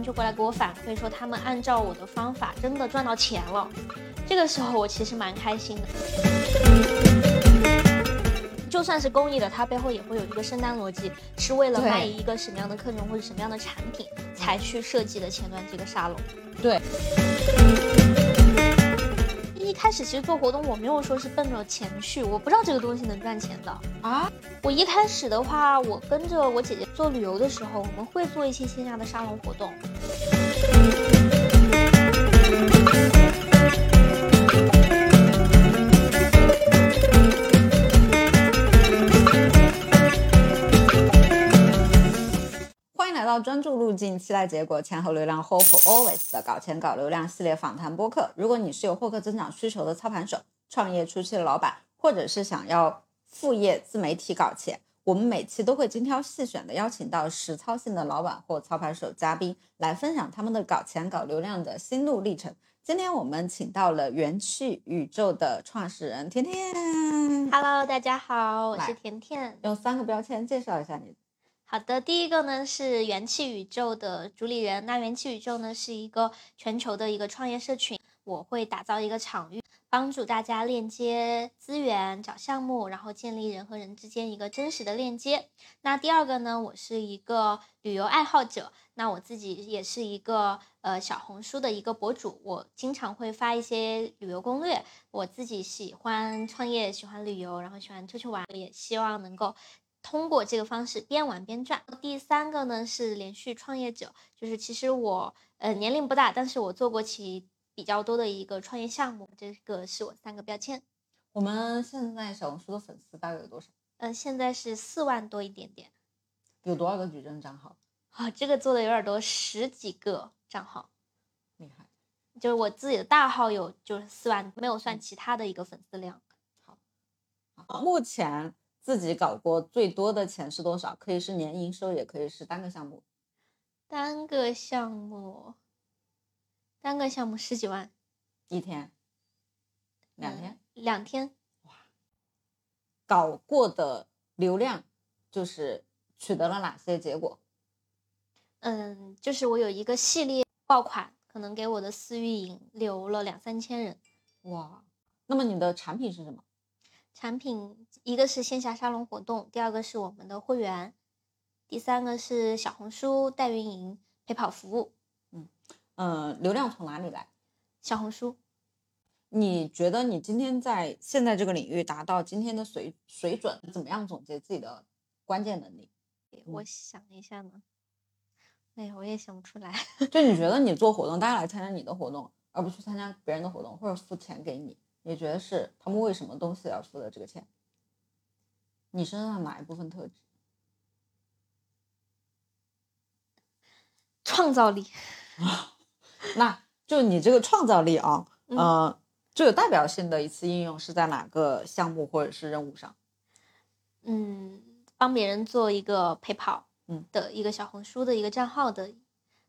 就过来给我反馈说，他们按照我的方法真的赚到钱了。这个时候我其实蛮开心的。就算是公益的，它背后也会有一个生单逻辑，是为了卖一个什么样的课程或者什么样的产品才去设计的前端这个沙龙。对，一开始其实做活动，我没有说是奔着钱去，我不知道这个东西能赚钱的。啊，我一开始的话，我跟着我姐姐做旅游的时候，我们会做一些线下的沙龙活动。来到专注路径，期待结果，钱和流量 Hope Always 的搞钱搞流量系列访谈播客。如果你是有获客增长需求的操盘手、创业初期的老板，或者是想要副业自媒体搞钱，我们每期都会精挑细选的邀请到实操性的老板或操盘手嘉宾来分享他们的搞钱搞流量的心路历程。今天我们请到了元气宇宙的创始人甜甜，Hello，大家好，我是甜甜。用三个标签介绍一下你。好的，第一个呢是元气宇宙的主理人。那元气宇宙呢是一个全球的一个创业社群，我会打造一个场域，帮助大家链接资源、找项目，然后建立人和人之间一个真实的链接。那第二个呢，我是一个旅游爱好者，那我自己也是一个呃小红书的一个博主，我经常会发一些旅游攻略。我自己喜欢创业，喜欢旅游，然后喜欢出去玩，也希望能够通过这个方式边玩边赚。第三个呢是连续创业者，就是其实我呃年龄不大，但是我做过其比较多的一个创业项目，这个是我三个标签。我们现在小红书的粉丝大概有多少？呃，现在是四万多一点点有多少个矩阵账号？啊、这个做的有点多，十几个账号，厉害！就是我自己的大号有就是四万，没有算其他的一个粉丝量。好目前自己搞过最多的钱是多少？可以是年营收，也可以是单个项目。单个项目，单个项目十几万，一天、两天、嗯两天，哇搞过的流量，就是取得了哪些结果？嗯，就是我有一个系列爆款，可能给我的私域引流了两三千人。哇！那么你的产品是什么？产品一个是线下沙龙活动，第二个是我们的会员，第三个是小红书代运营陪跑服务。嗯，流量从哪里来？小红书，你觉得你今天在现在这个领域达到今天的水水准，怎么样总结自己的关键能力？我想一下呢，哎呀，我也想不出来。就你觉得 你做活动，大家来参加你的活动，而不去参加别人的活动，或者付钱给你，你觉得是他们为什么东西而付的这个钱？你身上哪一部分特质？创造力，那就你这个创造力啊，嗯呃，最有代表性的一次应用是在哪个项目或者是任务上？嗯，帮别人做一个陪跑，嗯的一个小红书的一个账号的，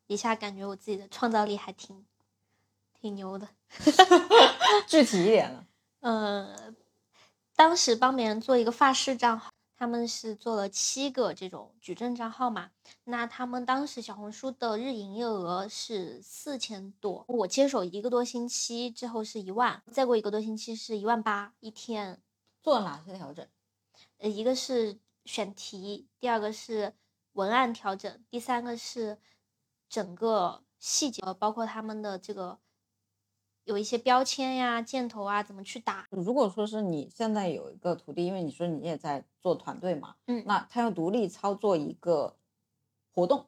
一下感觉我自己的创造力还挺挺牛的。具体一点呢？呃，当时帮别人做一个发饰账号，他们是做了七个这种矩阵账号嘛，那他们当时小红书的日营业额是四千多，我接手一个多星期之后是一万，再过一个多星期是一万八一天。做了哪些调整？呃，一个是选题，第二个是文案调整，第三个是整个细节，呃包括他们的这个有一些标签呀、箭头啊，怎么去打。如果说是你现在有一个徒弟，因为你说你也在做团队嘛，嗯那他要独立操作一个活动，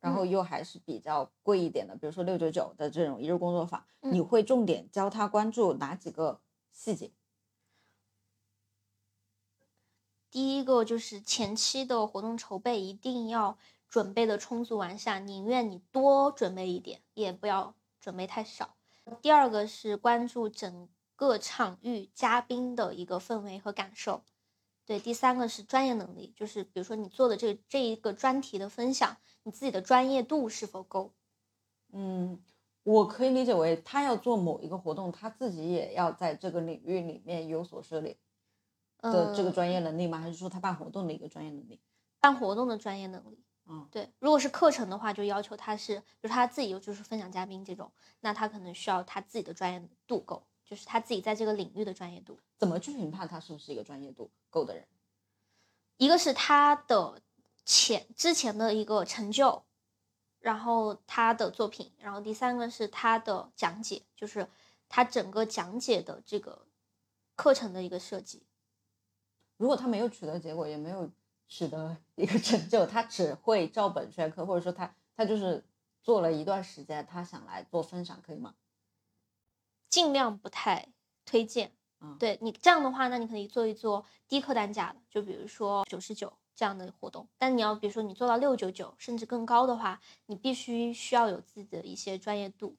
然嗯后又还是比较贵一点的，比如说六九九的这种一日工作坊，嗯你会重点教他关注哪几个细节？第一个就是前期的活动筹备一定要准备的充足完善，宁愿你多准备一点，也不要准备太少。第二个是关注整个场域嘉宾的一个氛围和感受。对，第三个是专业能力，就是比如说你做的这这一个专题的分享，你自己的专业度是否够？嗯，我可以理解为他要做某一个活动，他自己也要在这个领域里面有所涉猎的这个呃专业能力吗？还是说他办活动的一个专业能力？办活动的专业能力。嗯，对。如果是课程的话，就要求他是，就是他自己又就是分享嘉宾这种，那他可能需要他自己的专业度够，就是他自己在这个领域的专业度。怎么去评判他是不是一个专业度够的人？一个是他的前之前的一个成就，然后他的作品，然后第三个是他的讲解，就是他整个讲解的这个课程的一个设计。如果他没有取得结果，也没有取得一个成就，他只会照本宣科，或者说他他就是做了一段时间，他想来做分享，可以吗？尽量不太推荐。嗯对你这样的话，那你可以做一做低客单价的，就比如说九十九这样的活动。但你要比如说你做到六九九甚至更高的话，你必须需要有自己的一些专业度。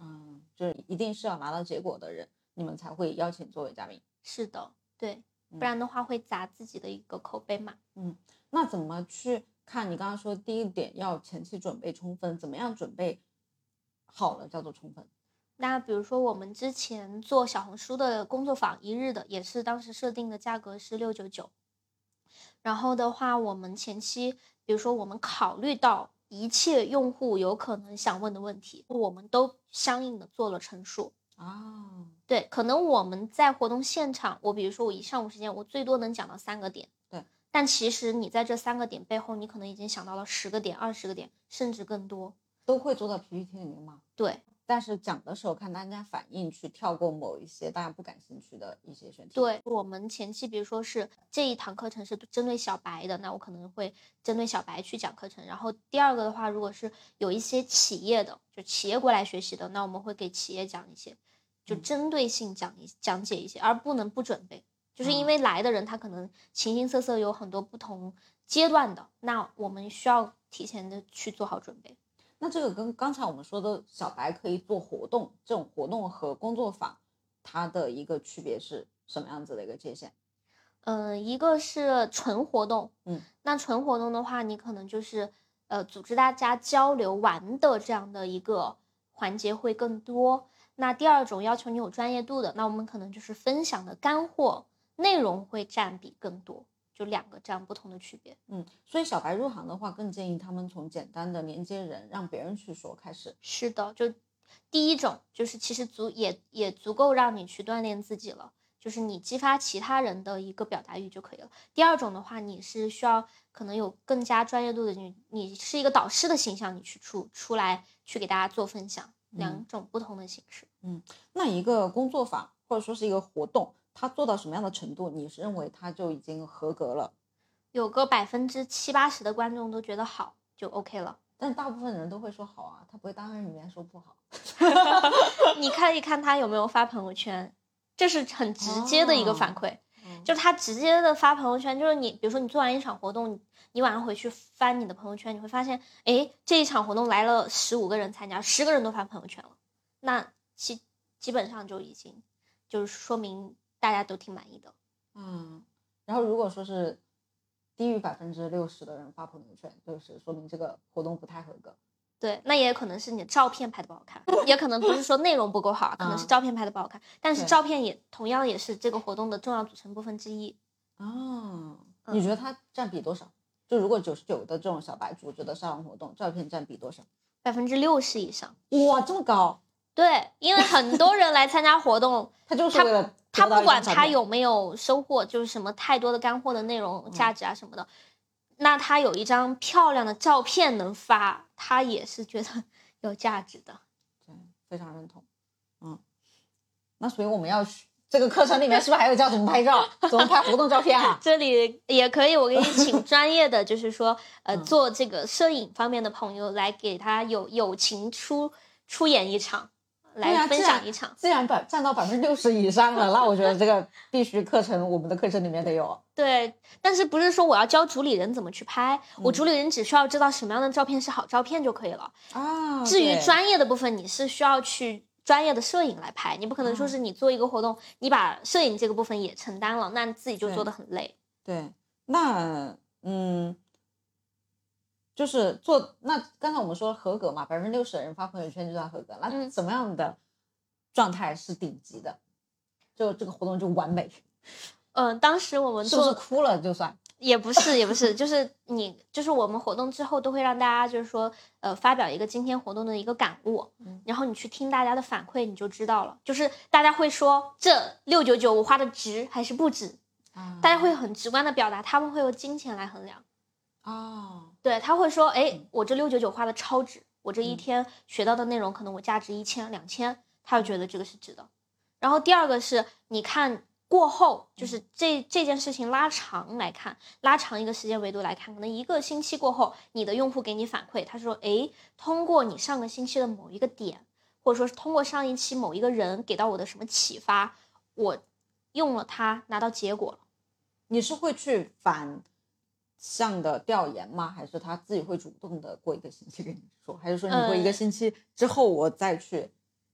嗯，就是一定是要拿到结果的人，你们才会邀请作为嘉宾。是的，对，嗯不然的话会砸自己的一个口碑嘛。嗯那怎么去看？你刚刚说第一点要前期准备充分，怎么样准备好了叫做充分？那比如说我们之前做小红书的工作坊一日的，也是当时设定的价格是六九九。然后的话，我们前期比如说我们考虑到一切用户有可能想问的问题，我们都相应的做了陈述。啊，对，可能我们在活动现场，我比如说我一上午时间，我最多能讲到三个点。对。但其实你在这三个点背后，你可能已经想到了十个点、二十个点，甚至更多。都会做到 PPT 里面吗？对但是讲的时候看大家反应，去跳过某一些大家不感兴趣的一些选题。，对，我们前期比如说是这一堂课程是针对小白的，那我可能会针对小白去讲课程。然后第二个的话，如果是有一些企业的，就企业过来学习的，那我们会给企业讲一些，就嗯针对性讲一讲解一些，而不能不准备。就是因嗯为来的人他可能形形色色有很多不同阶段的，那我们需要提前的去做好准备。那这个跟刚才我们说的小白可以做活动，这种活动和工作坊，它的一个区别是什么样子的一个界限？嗯，一个是纯活动，嗯，那纯活动的话，你可能就是呃组织大家交流玩的这样的一个环节会更多。那第二种要求你有专业度的，那我们可能就是分享的干货内容会占比更多，就两个这样不同的区别。嗯，所以小白入行的话，更建议他们从简单的连接人，让别人去说开始。是的，就第一种就是其实足也也足够让你去锻炼自己了，就是你激发其他人的一个表达欲就可以了。第二种的话，你是需要可能有更加专业度的你，你是一个导师的形象，你去出出来去给大家做分享，两种不同的形式。嗯那一个工作坊或者说是一个活动，它做到什么样的程度，你是认为他就已经合格了？有个百分之七八十的观众都觉得好，就 OK 了。但大部分人都会说好啊，他不会当着你面说不好。你看一看他有没有发朋友圈，这是很直接的一个反馈。嗯就他直接的发朋友圈，就是你，比如说你做完一场活动，你你晚上回去翻你的朋友圈，你会发现，哎，这一场活动来了十五个人参加，十个人都发朋友圈了，那基基本上就已经就是说明大家都挺满意的。嗯，然后如果说是低于百分之六十的人发朋友圈，就是说明这个活动不太合格。对，那也可能是你的照片拍的不好看，也可能不是说内容不够好，可能是嗯照片拍的不好看。但是照片也同样也是这个活动的重要组成部分之一。哦，你觉得它占比多少？就如果九十九的这种小白组织的沙龙活动，照片占比多少？百分之六十以上，哇，这么高！对，因为很多人来参加活动，他就是为了他不管他有没有收获，就是什么太多的干货的内容、嗯价值啊什么的，那他有一张漂亮的照片能发，他也是觉得 有价值的。对，非常认同。嗯，那所以我们要去这个课程里面是不是还有教怎么拍照、怎么拍活动照片啊？这里也可以，我给你请专业的，就是说，呃，嗯做这个摄影方面的朋友来给他有友情出出演一场，来分享一场。既然百占到百分之六十以上了，那我觉得这个 必须课程我们的课程里面得有。对，但是不是说我要教主理人怎么去拍，我嗯主理人只需要知道什么样的照片是好照片就可以了。啊至于专业的部分，你是需要去专业的摄影来拍，你不可能说嗯是你做一个活动，你把摄影这个部分也承担了，那自己就做对的很累。对，那嗯，就是做那刚才我们说合格嘛，百分之六十的人发朋友圈就算合格。那嗯怎么样的状态是顶级的？就这个活动就完美，嗯、当时我们是不是做哭了就算？也不是，也不是，就是你，就是我们活动之后都会让大家，就是说，呃，发表一个今天活动的一个感悟，然后你去听大家的反馈，你就知道了。就是大家会说这六九九我花的值还是不值，大家会很直观的表达，他们会用金钱来衡量。哦，对，他会说，哎，我这六九九花的超值，我这一天学到的内容可能我价值一千两千，他就觉得这个是值的。然后第二个是，你看。过后就是这这件事情拉长来看，拉长一个时间维度来看，可能一个星期过后，你的用户给你反馈，他说：“诶，通过你上个星期的某一个点，或者说是通过上一期某一个人给到我的什么启发，我用了它拿到结果了。”你是会去反向的调研吗？还是他自己会主动的过一个星期跟你说？还是说你会一个星期之后我再去？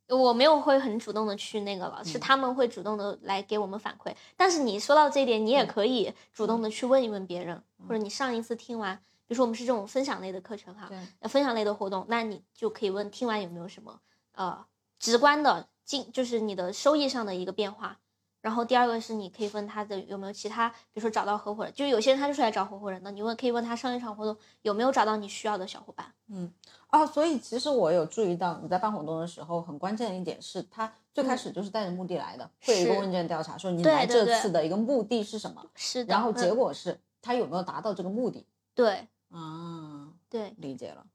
我没有会很主动的去那个了，是他们会主动的来给我们反馈。但是你说到这一点，你也可以主动的去问一问别人，或者你上一次听完，比如说我们是这种分享类的课程哈，分享类的活动，那你就可以问听完有没有什么呃直观的进，就是你的收益上的一个变化。然后第二个是你可以问他的有没有其他，比如说找到合伙人，就有些人他就是来找合伙人的，你问可以问他上一场活动有没有找到你需要的小伙伴。嗯，哦，所以其实我有注意到你在办活动的时候，很关键的一点是他最开始就是带着目的来的，会有一个问卷调查说你来这次的一个目的是什么，是的，然后结果是他有没有达到这个目的。对，啊，对，理解了。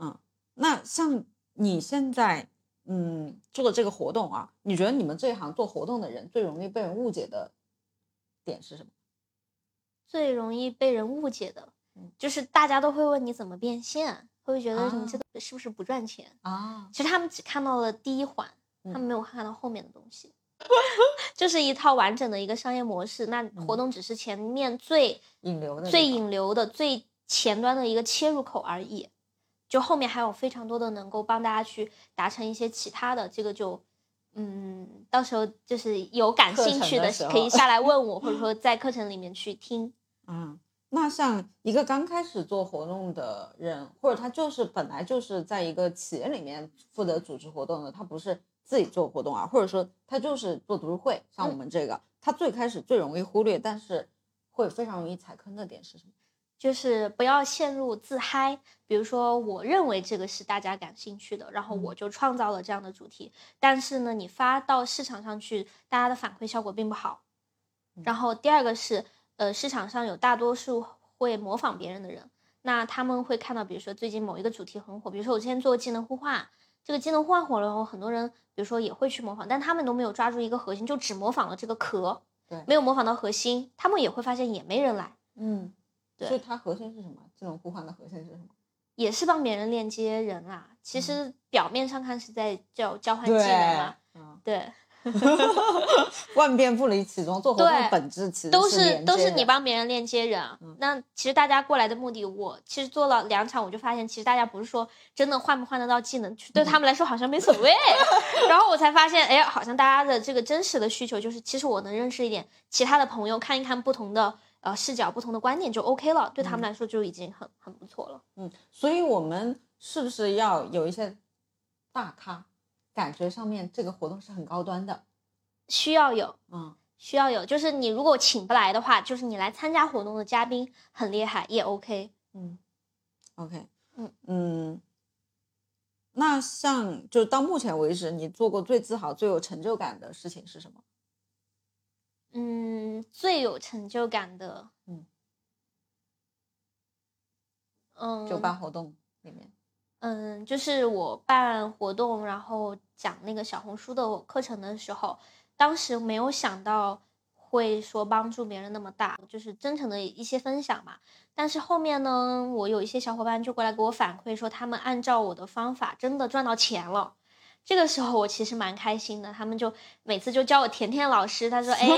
嗯，那像你现在。嗯，做的这个活动啊，你觉得你们这一行做活动的人最容易被人误解的点是什么？最容易被人误解的，就是大家都会问你怎么变现，会不会觉得你这个是不是不赚钱啊？其实他们只看到了第一环，他们没有看到后面的东西，就是一套完整的一个商业模式。那活动只是前面最引流的、最引流的、最前端的一个切入口而已。就后面还有非常多的能够帮大家去达成一些其他的，这个就，嗯，到时候就是有感兴趣的可以下来问我，或者 说在课程里面去听。嗯，那像一个刚开始做活动的人，或者他就是本来就是在一个企业里面负责组织活动的，他不是自己做活动啊，或者说他就是做读书会，像我们这个，他最开始最容易忽略，但是会非常容易踩坑的点是什么？就是不要陷入自嗨，比如说我认为这个是大家感兴趣的，然后我就创造了这样的主题，但是呢，你发到市场上去，大家的反馈效果并不好。然后第二个是，呃，市场上有大多数会模仿别人的人，那他们会看到，比如说最近某一个主题很火，比如说我之前做技能互换，这个技能互换火了后，很多人比如说也会去模仿，但他们都没有抓住一个核心，就只模仿了这个壳，对，没有模仿到核心，他们也会发现也没人来，嗯。所以它核心是什么？这种互换的核心是什么？也是帮别人链接人啊。其实表面上看是在交交换技能嘛。对。万变不离其宗，做活动本质其实都是都是你帮别人链接人。那其实大家过来的目的，我其实做了两场，我就发现其实大家不是说真的换不换得到技能，对他们来说好像没所谓。然后我才发现，哎，好像大家的这个真实的需求就是，其实我能认识一点其他的朋友，看一看不同的。呃，视角不同的观点就 OK 了，对他们来说就已经很很不错了。嗯，所以我们是不是要有一些大咖？感觉上面这个活动是很高端的，需要有，嗯，需要有。就是你如果请不来的话，就是你来参加活动的嘉宾很厉害也 OK。嗯，OK，嗯嗯。那像就到目前为止，你做过最自豪、最有成就感的事情是什么？嗯，最有成就感的，嗯，嗯，就办活动里面，嗯，就是我办活动，然后讲那个小红书的课程的时候，当时没有想到会说帮助别人那么大，就是真诚的一些分享嘛。但是后面呢，我有一些小伙伴就过来给我反馈说，他们按照我的方法真的赚到钱了。这个时候我其实蛮开心的，他们就每次就叫我甜甜老师。他说：“哎，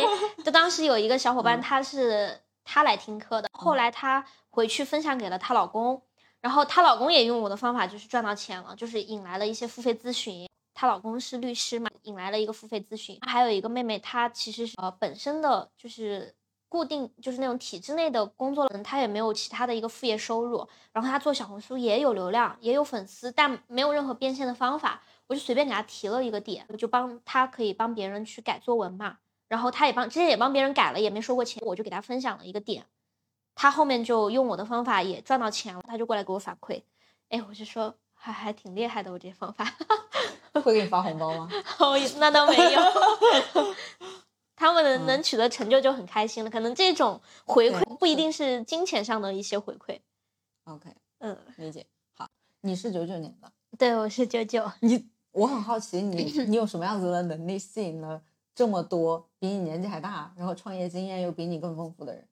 就当时有一个小伙伴，她是她来听课的，后来她回去分享给了她老公，然后她老公也用我的方法，就是赚到钱了，就是引来了一些付费咨询。她老公是律师嘛，引来了一个付费咨询。还有一个妹妹，她其实是呃本身的就是固定就是那种体制内的工作人，她也没有其他的一个副业收入，然后她做小红书也有流量，也有粉丝，但没有任何变现的方法。”我就随便给他提了一个点，就帮他可以帮别人去改作文嘛，然后他也帮之前也帮别人改了，也没收过钱，我就给他分享了一个点，他后面就用我的方法也赚到钱了，他就过来给我反馈，哎，我就说还还挺厉害的，我这方法。会给你发红包吗？哦，那倒没有。他们能能取得成就就很开心了，可能这种回馈不一定是金钱上的一些回馈。OK，嗯，理解。好，你是九九年的，对，我是九九。你我很好奇你你有什么样子的能力吸引了这么多比你年纪还大，然后创业经验又比你更丰富的人？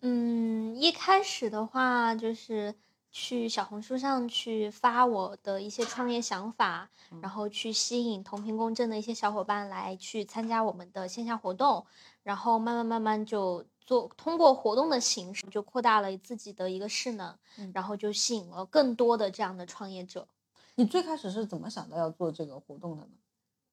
嗯，一开始的话就是去小红书上去发我的一些创业想法，然后去吸引同频共振的一些小伙伴来去参加我们的线下活动，然后慢慢慢慢就做通过活动的形式就扩大了自己的一个势能，然后就吸引了更多的这样的创业者。你最开始是怎么想到要做这个活动的呢？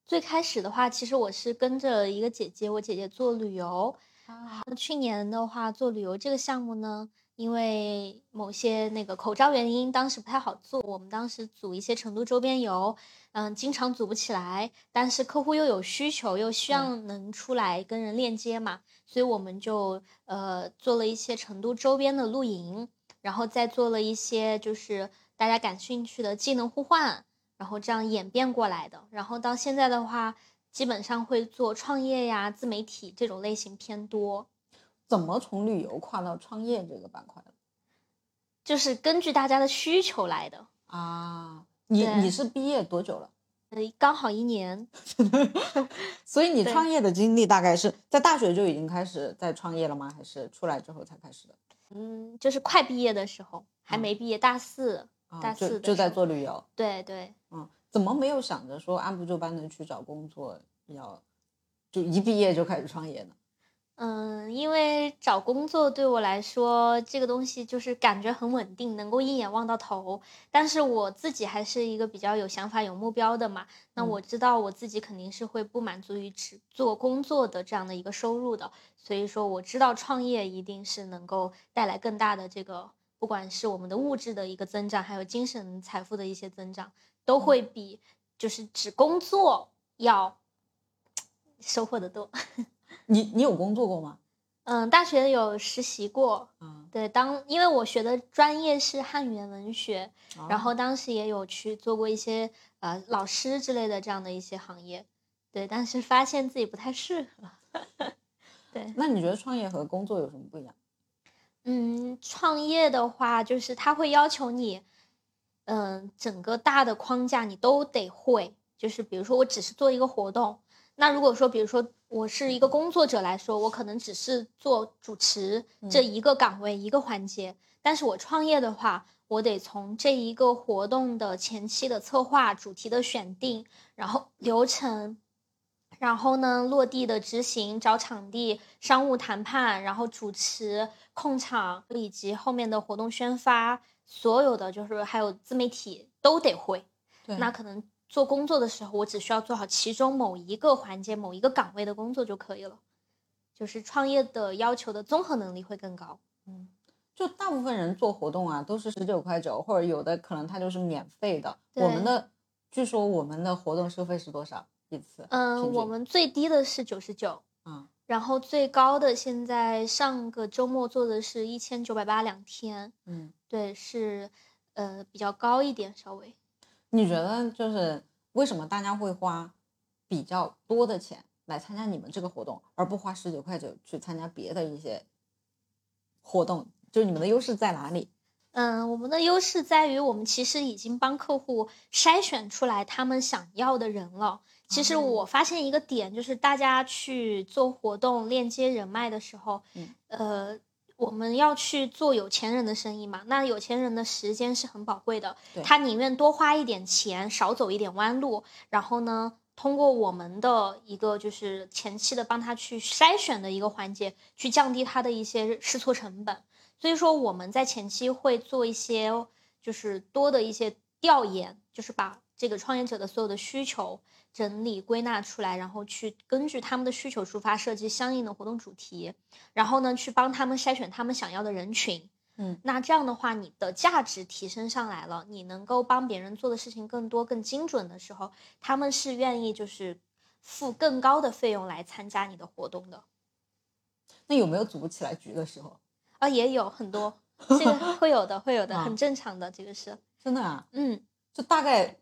最开始的话，其实我是跟着一个姐姐，我姐姐做旅游。啊，去年的话，做旅游这个项目呢，因为某些那个口罩原因，当时不太好做。我们当时组一些成都周边游，嗯，经常组不起来，但是客户又有需求，又希望能出来跟人链接嘛，所以我们就呃做了一些成都周边的露营，然后再做了一些就是大家感兴趣的技能互换，然后这样演变过来的。然后到现在的话。基本上会做创业呀、自媒体这种类型偏多。怎么从旅游跨到创业这个板块的？就是根据大家的需求来的啊。你你是毕业多久了？呃，刚好一年。所以你创业的经历大概是在大学就已经开始在创业了吗？还是出来之后才开始的？嗯，就是快毕业的时候，还没毕业，大四，啊大四的就就在做旅游。对对。嗯，怎么没有想着说按部就班的去找工作，要就一毕业就开始创业呢？嗯，因为找工作对我来说，这个东西就是感觉很稳定，能够一眼望到头。但是我自己还是一个比较有想法、有目标的嘛。那嗯我知道我自己肯定是会不满足于只做工作的这样的一个收入的，所以说我知道创业一定是能够带来更大的这个，不管是我们的物质的一个增长，还有精神财富的一些增长，都会比就是只工作要收获的多。你你有工作过吗？嗯，大学有实习过，嗯，对，当因为我学的专业是汉语言文学，然哦后当时也有去做过一些呃老师之类的这样的一些行业，对，但是发现自己不太适合。对，那你觉得创业和工作有什么不一样？嗯，创业的话，就是他会要求你，嗯、整个大的框架你都得会。就是比如说，我只是做一个活动，那如果说，比如说我是一个工作者来说，我可能只是做主持这一个岗位、一个环节，但是我创业的话，我得从这一个活动的前期的策划、主题的选定，然后流程。然后呢，落地的执行、找场地、商务谈判，然后主持、控场以及后面的活动宣发，所有的就是还有自媒体都得会。对那可能做工作的时候，我只需要做好其中某一个环节、某一个岗位的工作就可以了。就是创业的要求的综合能力会更高。嗯就大部分人做活动啊，都是十九块九，或者有的可能它就是免费的。我们的据说我们的活动收费是多少一次？嗯，我们最低的是九十九，嗯，然后最高的现在上个周末做的是一千九百八两天。嗯，对，是呃比较高一点，稍微。你觉得就是为什么大家会花比较多的钱来参加你们这个活动，而不花十九块九去参加别的一些活动？就是你们的优势在哪里？嗯，我们的优势在于我们其实已经帮客户筛选出来他们想要的人了。其实哦我发现一个点，就是大家去做活动链接人脉的时候，嗯呃，我们要去做有钱人的生意嘛，那有钱人的时间是很宝贵的，他宁愿多花一点钱，少走一点弯路，然后呢，通过我们的一个就是前期的帮他去筛选的一个环节，去降低他的一些试错成本。所以说我们在前期会做一些就是多的一些调研，就是把这个创业者的所有的需求整理归纳出来，然后去根据他们的需求出发设计相应的活动主题，然后呢去帮他们筛选他们想要的人群。嗯，那这样的话，你的价值提升上来了，你能够帮别人做的事情更多、更精准的时候，他们是愿意就是付更高的费用来参加你的活动的。那有没有组不起来局的时候？啊，也有很多，这个会有的，会有的，啊。很正常的，这个是，真的啊，嗯，就大概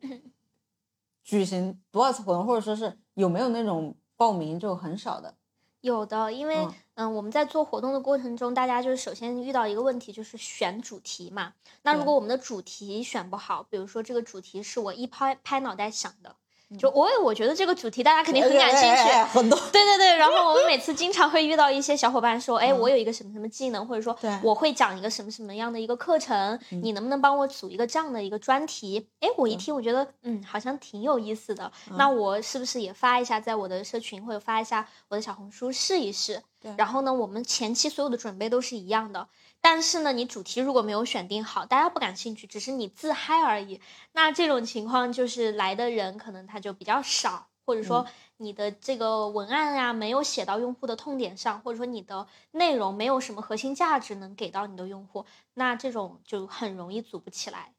举行多少次活动，或者说是有没有那种报名就很少的？有的，因为嗯。嗯我们在做活动的过程中，大家就是首先遇到一个问题，就是选主题嘛。那如果我们的主题选不好，比如说这个主题是我一拍拍脑袋想的，嗯就我也我觉得这个主题大家肯定很感兴趣，很多。对对对，然后我们每次经常会遇到一些小伙伴说，哎，我有一个什么什么技能，或者说我会讲一个什么什么样的一个课程，你能不能帮我组一个这样的一个专题？哎，我一听我觉得，嗯，好像挺有意思的，那我是不是也发一下在我的社群或者发一下我的小红书试一试？对。然后呢，我们前期所有的准备都是一样的，但是呢，你主题如果没有选定好，大家不感兴趣，只是你自嗨而已，那这种情况就是来的人可能他就比较少，或者说你的这个文案啊没有写到用户的痛点上，或者说你的内容没有什么核心价值能给到你的用户，那这种就很容易组不起来。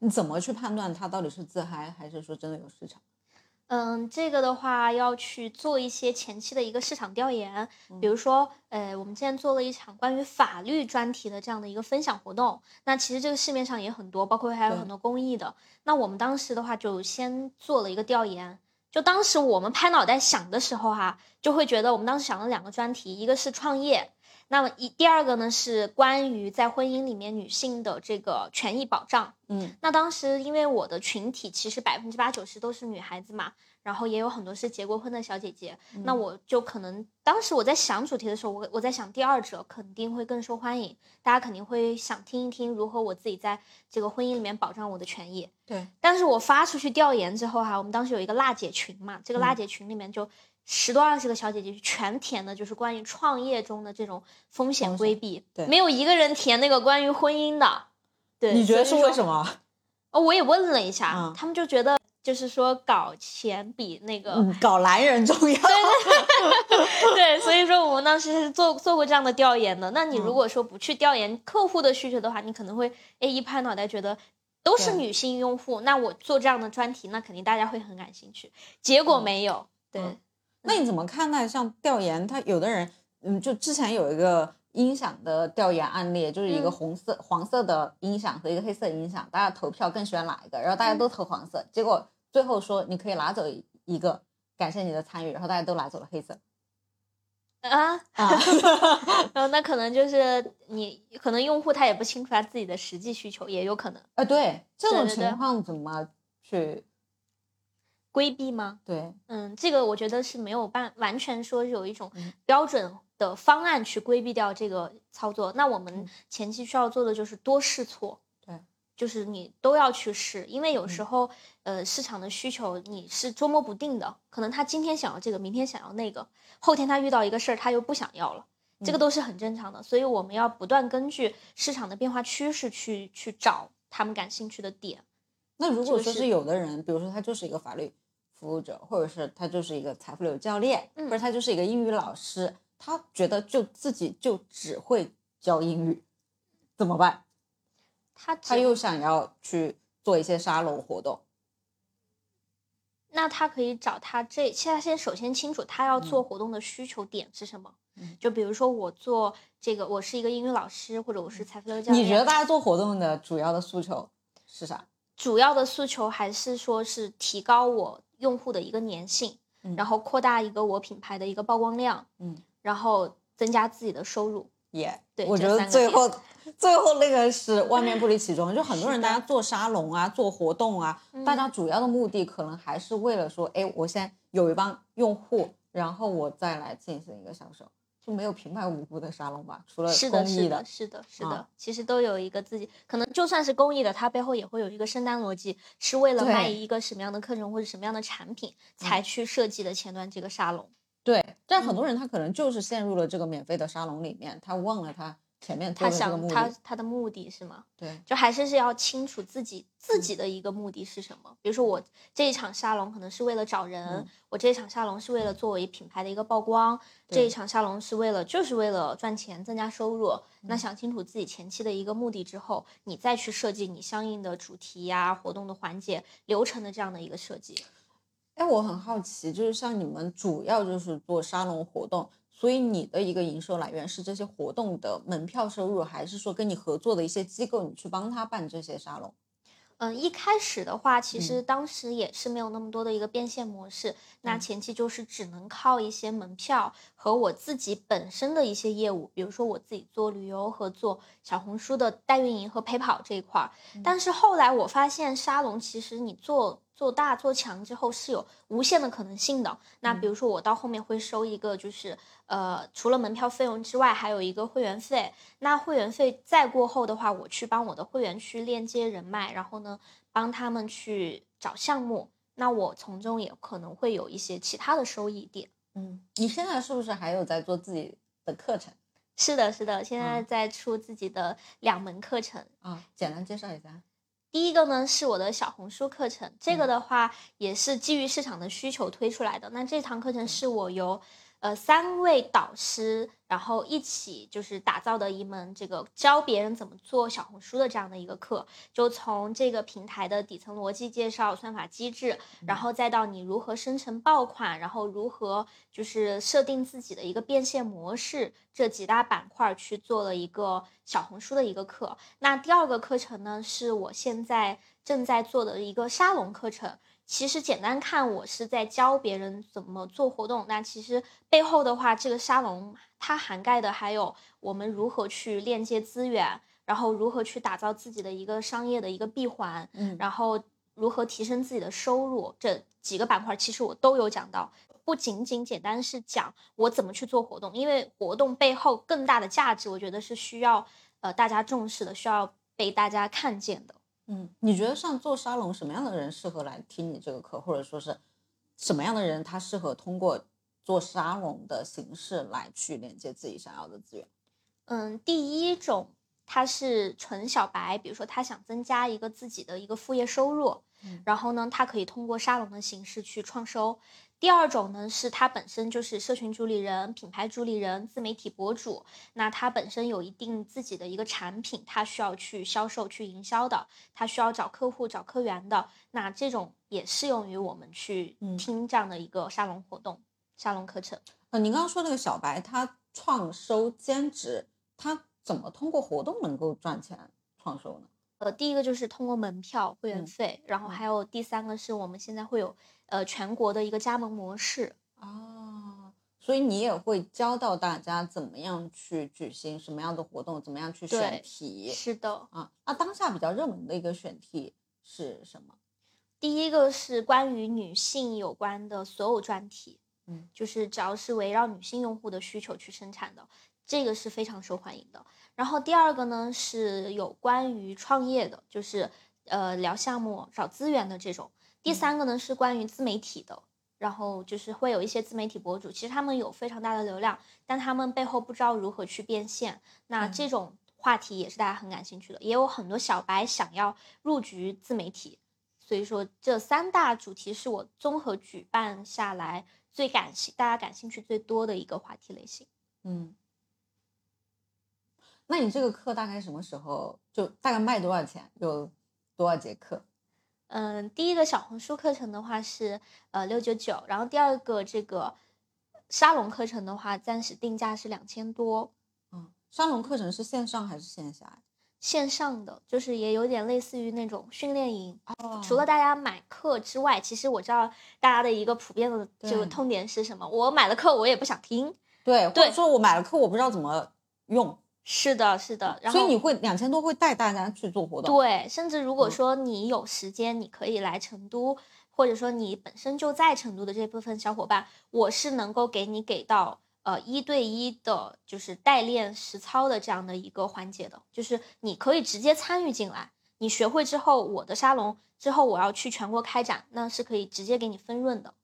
你怎么去判断它到底是自嗨，还是说真的有市场？嗯，这个的话要去做一些前期的一个市场调研，比如说，呃，我们之前做了一场关于法律专题的这样的一个分享活动。那其实这个市面上也很多，包括还有很多公益的。那我们当时的话就先做了一个调研，就当时我们拍脑袋想的时候哈、就会觉得我们当时想了两个专题，一个是创业，那么一第二个呢是关于在婚姻里面女性的这个权益保障。嗯，那当时因为我的群体其实百分之八九十都是女孩子嘛，然后也有很多是结过婚的小姐姐，那我就可能当时我在想主题的时候，我我在想第二者肯定会更受欢迎，大家肯定会想听一听如何我自己在这个婚姻里面保障我的权益。对，但是我发出去调研之后哈、我们当时有一个辣姐群嘛，这个辣姐群里面就十多二十个小姐姐全填的就是关于创业中的这种风险规避，对没有一个人填那个关于婚姻的。对，你觉得是为什么？哦，我也问了一下，嗯他们就觉得就是说搞钱比那个、嗯，搞男人重要。对对 对，所以说我们当时是做做过这样的调研的。那你如嗯果说不去调研客户的需求的话，你可能会哎一拍脑袋觉得都是女性用户，那我做这样的专题，那肯定大家会很感兴趣。结果没有，对，嗯那你怎么看待像调研？他有的人，嗯，就之前有一个音响的调研案例，就是一个嗯红色、黄色的音响和一个黑色音响，大家投票更喜欢哪一个？然后大家都投黄色，结果最后说你可以拿走一个，感谢你的参与，然后大家都拿走了黑色。啊，啊，然后那可能就是你可能用户他也不清楚他自己的实际需求，也有可能啊，对，这种情况怎么去规避吗？对？嗯，这个我觉得是没有办完全说有一种嗯标准的方案去规避掉这个操作。那我们嗯前期需要做的就是多试错，对，就是你都要去试，因为有时嗯候、呃市场的需求你是捉摸不定的，可能他今天想要这个，明天想要那个，后天他遇到一个事儿他又不想要了。这个嗯都是很正常的，所以我们要不断根据市场的变化趋势去去找他们感兴趣的点。那如果说是是有的人，比如说他就是一个法律服务者，或者是他就是一个财富流教练，嗯或者他就是一个英语老师，他觉得就自己就只会教英语，怎么办？他他又想要去做一些沙龙活动，那他可以找他这，现在先首先清楚他要做嗯活动的需求点是什么。嗯就比如说我做这个，我是一个英语老师，或者我是财富流教练。你觉得大家做活动的主要的诉求是啥？主要的诉求还是说是提高我用户的一个粘性，嗯。然后扩大一个我品牌的一个曝光量，嗯，然后增加自己的收入。也、对我觉得最后 最后那个是万变不离其宗，就很多人大家做沙龙啊，做活动啊，嗯大家主要的目的可能还是为了说，哎，我先有一帮用户，然后我再来进行一个销售，就没有平白无故的沙龙吧？除了是的，公益是的，是的，是的，啊其实都有一个自己，可能就算是公益的，它背后也会有一个生单逻辑，是为了卖一个什么样的课程或者什么样的产品嗯才去设计的前端这个沙龙。对，但嗯很多人他可能就是陷入了这个免费的沙龙里面，他忘了他前面他想他。他的目的是吗？对，就还是是要清楚自己自嗯己的一个目的是什么。比如说我这一场沙龙可能是为了找人，嗯我这一场沙龙是为了作为品牌的一个曝光，这一场沙龙是为了就是为了赚钱增加收入。嗯那想清楚自己前期的一个目的之后，你再去设计你相应的主题呀、活动的环节、流程的这样的一个设计。哎，我很好奇，就是像你们主要就是做沙龙活动，所以你的一个营收来源是这些活动的门票收入，还是说跟你合作的一些机构，你去帮他办这些沙龙？嗯，一开始的话，其实嗯当时也是没有那么多的一个变现模式，那嗯前期就是只能靠一些门票和我自己本身的一些业务，比如说我自己做旅游和做小红书的代运营和陪跑这一块儿。但是后来我发现沙龙其实你做做大做强之后是有无限的可能性的。那比如说我到后面会收一个就是呃除了门票费用之外，还有一个会员费。那会员费再过后的话，我去帮我的会员去链接人脉，然后呢帮他们去找项目，那我从中也可能会有一些其他的收益点。嗯，你现在是不是还有在做自己的课程是的，是的，现在嗯在出自己的两门课程。啊？简单介绍一下。第一个呢是我的小红书课程，这个嗯的话也是基于市场的需求推出来的。那这堂课程是我由呃三位导师，然后一起就是打造的一门这个教别人怎么做小红书的这样的一个课，就从这个平台的底层逻辑介绍、算法机制，然后再到你如何生成爆款，然后如何就是设定自己的一个变现模式，这几大板块儿去做了一个小红书的一个课。那第二个课程呢，是我现在正在做的一个沙龙课程。其实简单看，我是在教别人怎么做活动。那其实背后的话，这个沙龙它涵盖的还有我们如何去链接资源，然后如何去打造自己的一个商业的一个闭环，嗯然后如何提升自己的收入，这几个板块其实我都有讲到。不仅仅简单是讲我怎么去做活动，因为活动背后更大的价值，我觉得是需要呃大家重视的，需要被大家看见的。嗯，你觉得像做沙龙，什么样的人适合来听你这个课，或者说是什么样的人他适合通过做沙龙的形式来去连接自己想要的资源？嗯，第一种他是纯小白，比如说他想增加一个自己的一个副业收入，嗯然后呢，他可以通过沙龙的形式去创收。第二种呢，是他本身就是社群主理人、品牌主理人、自媒体博主，那他本身有一定自己的一个产品，他需要去销售、去营销的，他需要找客户、找客源的，那这种也适用于我们去嗯听这样的一个沙龙活动、沙龙课程。呃，您刚刚说那个小白，他创收兼职，他怎么通过活动能够赚钱创收呢？呃，第一个就是通过门票会员嗯费，然后嗯还有第三个是我们现在会有呃全国的一个加盟模式。啊，所以你也会教到大家怎么样去举行什么样的活动，怎么样去选题是的，啊。那当下比较热门的一个选题是什么？第一个是关于女性有关的所有专题，嗯，就是只要是围绕女性用户的需求去生产的，这个是非常受欢迎的。然后第二个呢是有关于创业的，就是呃聊项目、找资源的这种。第嗯三个呢是关于自媒体的，然后就是会有一些自媒体博主，其实他们有非常大的流量，但他们背后不知道如何去变现。那嗯这种话题也是大家很感兴趣的，也有很多小白想要入局自媒体。所以说，这三大主题是我综合举办下来最感兴大家感兴趣最多的一个话题类型。嗯，那你这个课大概什么时候就大概卖多少钱？有多少节课？嗯，第一个小红书课程的话是呃六九九，然后第二个这个沙龙课程的话，暂时定价是两千多，嗯，沙龙课程是线上还是线下？线上的就是也有点类似于那种训练营。哦除了大家买课之外，其实我知道大家的一个普遍的这个痛点是什么？我买了课我也不想听。对，或对者说我买了课，我不知道怎么用，是的，是的。然后所以你会两千多会带大家去做活动。对，甚至如果嗯说你有时间，你可以来成都，或者说你本身就在成都的这部分小伙伴，我是能够给你给到呃一对一的，就是代练实操的这样的一个环节的，就是你可以直接参与进来。你学会之后，我的沙龙之后我要去全国开展，那是可以直接给你分润的。